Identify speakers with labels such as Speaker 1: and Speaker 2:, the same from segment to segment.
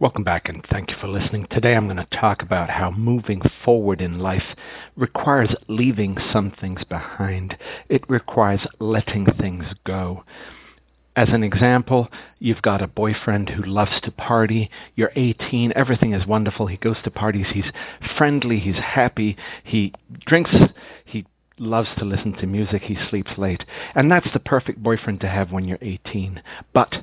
Speaker 1: Welcome back and thank you for listening. Today I'm going to talk about how moving forward in life requires leaving some things behind. It requires letting things go. As an example, you've got a boyfriend who loves to party. You're 18. Everything is wonderful. He goes to parties. He's friendly. He's happy. He drinks. He loves to listen to music. He sleeps late. And that's the perfect boyfriend to have when you're 18. But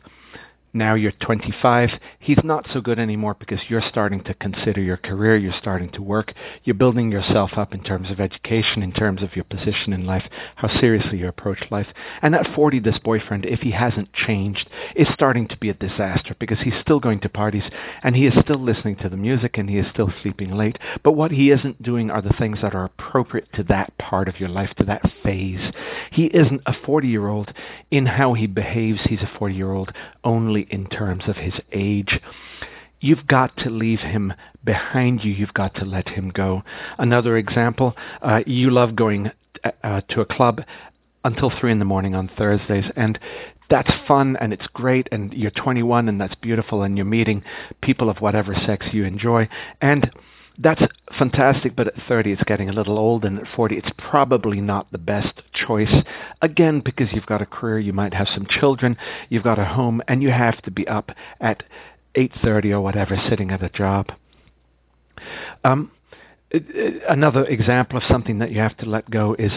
Speaker 1: now you're 25. He's not so good anymore because you're starting to consider your career. You're starting to work. You're building yourself up in terms of education, in terms of your position in life, how seriously you approach life. And at 40, this boyfriend, if he hasn't changed, is starting to be a disaster because he's still going to parties and he is still listening to the music and he is still sleeping late. But what he isn't doing are the things that are appropriate to that part of your life, to that phase. He isn't a 40 year old in how he behaves. He's a 40 year old only in terms of his age. You've got to leave him behind you. You've got to let him go. Another example, uh, you love going uh, uh to a club until 3 in the morning on Thursdays. And that's fun and it's great and you're 21 and that's beautiful and you're meeting people of whatever sex you enjoy. And that's fantastic, but at 30 it's getting a little old, and at 40 it's probably not the best choice. Again, because you've got a career, you might have some children, you've got a home, and you have to be up at 8.30 or whatever sitting at a job. Um, another example of something that you have to let go is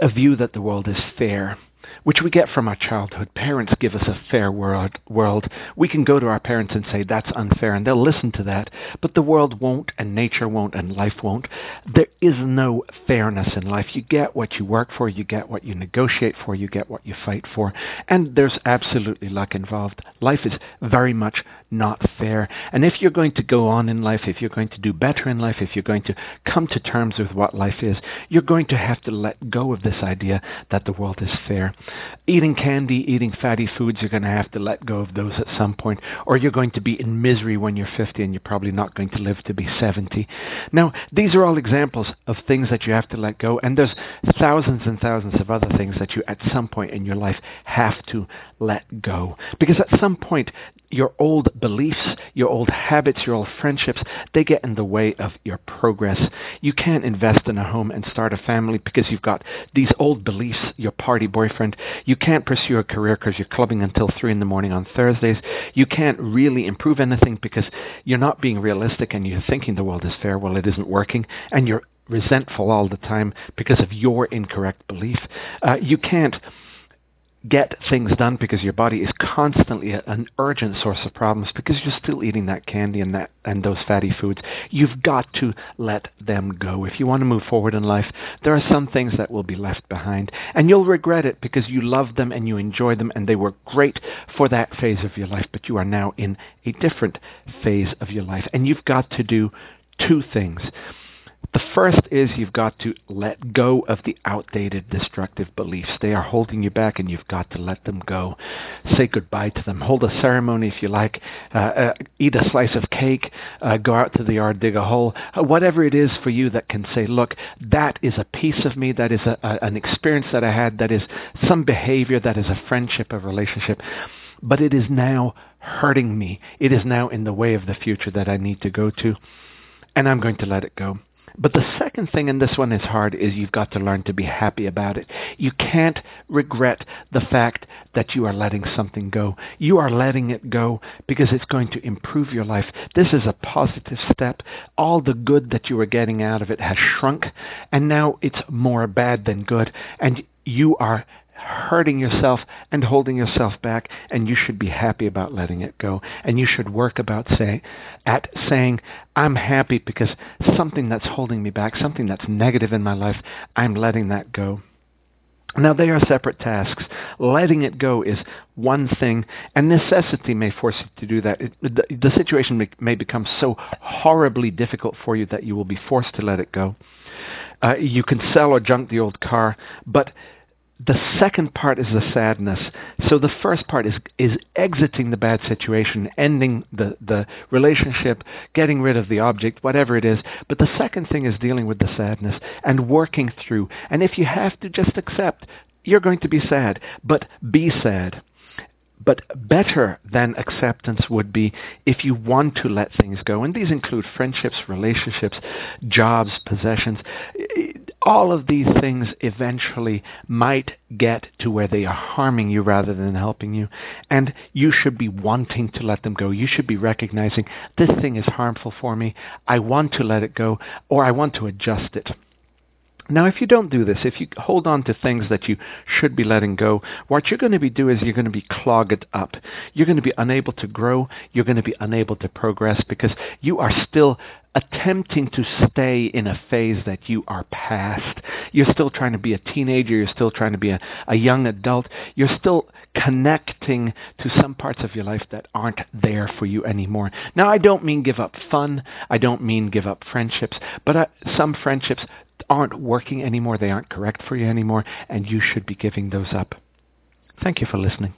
Speaker 1: a view that the world is fair which we get from our childhood. Parents give us a fair world, world. We can go to our parents and say, that's unfair, and they'll listen to that. But the world won't, and nature won't, and life won't. There is no fairness in life. You get what you work for, you get what you negotiate for, you get what you fight for, and there's absolutely luck involved. Life is very much not fair. And if you're going to go on in life, if you're going to do better in life, if you're going to come to terms with what life is, you're going to have to let go of this idea that the world is fair. Eating candy, eating fatty foods, you're going to have to let go of those at some point, or you're going to be in misery when you're 50 and you're probably not going to live to be 70. Now, these are all examples of things that you have to let go, and there's thousands and thousands of other things that you at some point in your life have to let go. Because at some point, your old beliefs, your old habits, your old friendships, they get in the way of your progress. You can't invest in a home and start a family because you've got these old beliefs, your party boyfriend. You can't pursue a career because you're clubbing until 3 in the morning on Thursdays. You can't really improve anything because you're not being realistic and you're thinking the world is fair. Well, it isn't working. And you're resentful all the time because of your incorrect belief. Uh, you can't get things done because your body is constantly an urgent source of problems because you're still eating that candy and that and those fatty foods. You've got to let them go. If you want to move forward in life there are some things that will be left behind. And you'll regret it because you love them and you enjoy them and they were great for that phase of your life but you are now in a different phase of your life. And you've got to do two things the first is you've got to let go of the outdated destructive beliefs. They are holding you back and you've got to let them go. Say goodbye to them. Hold a ceremony if you like. Uh, uh, eat a slice of cake. Uh, go out to the yard, dig a hole. Uh, whatever it is for you that can say, look, that is a piece of me. That is a, a, an experience that I had. That is some behavior. That is a friendship, a relationship. But it is now hurting me. It is now in the way of the future that I need to go to. And I'm going to let it go. But the second thing, and this one is hard, is you've got to learn to be happy about it. You can't regret the fact that you are letting something go. You are letting it go because it's going to improve your life. This is a positive step. All the good that you were getting out of it has shrunk, and now it's more bad than good. And you are hurting yourself and holding yourself back and you should be happy about letting it go and you should work about say at saying i'm happy because something that's holding me back something that's negative in my life i'm letting that go now, they are separate tasks. Letting it go is one thing, and necessity may force you to do that. It, the, the, situation may, may, become so horribly difficult for you that you will be forced to let it go. Uh, you can sell or junk the old car, but the second part is the sadness. So the first part is is exiting the bad situation, ending the, the relationship, getting rid of the object, whatever it is. But the second thing is dealing with the sadness and working through. And if you have to just accept, you're going to be sad, but be sad. But better than acceptance would be if you want to let things go. And these include friendships, relationships, jobs, possessions. All of these things eventually might get to where they are harming you rather than helping you. And you should be wanting to let them go. You should be recognizing this thing is harmful for me. I want to let it go or I want to adjust it. Now, if you don't do this, if you hold on to things that you should be letting go, what you're going to be doing is you're going to be clogged up. You're going to be unable to grow. You're going to be unable to progress because you are still attempting to stay in a phase that you are past. You're still trying to be a teenager. You're still trying to be a, a young adult. You're still connecting to some parts of your life that aren't there for you anymore. Now, I don't mean give up fun. I don't mean give up friendships. But uh, some friendships aren't working anymore, they aren't correct for you anymore, and you should be giving those up. Thank you for listening.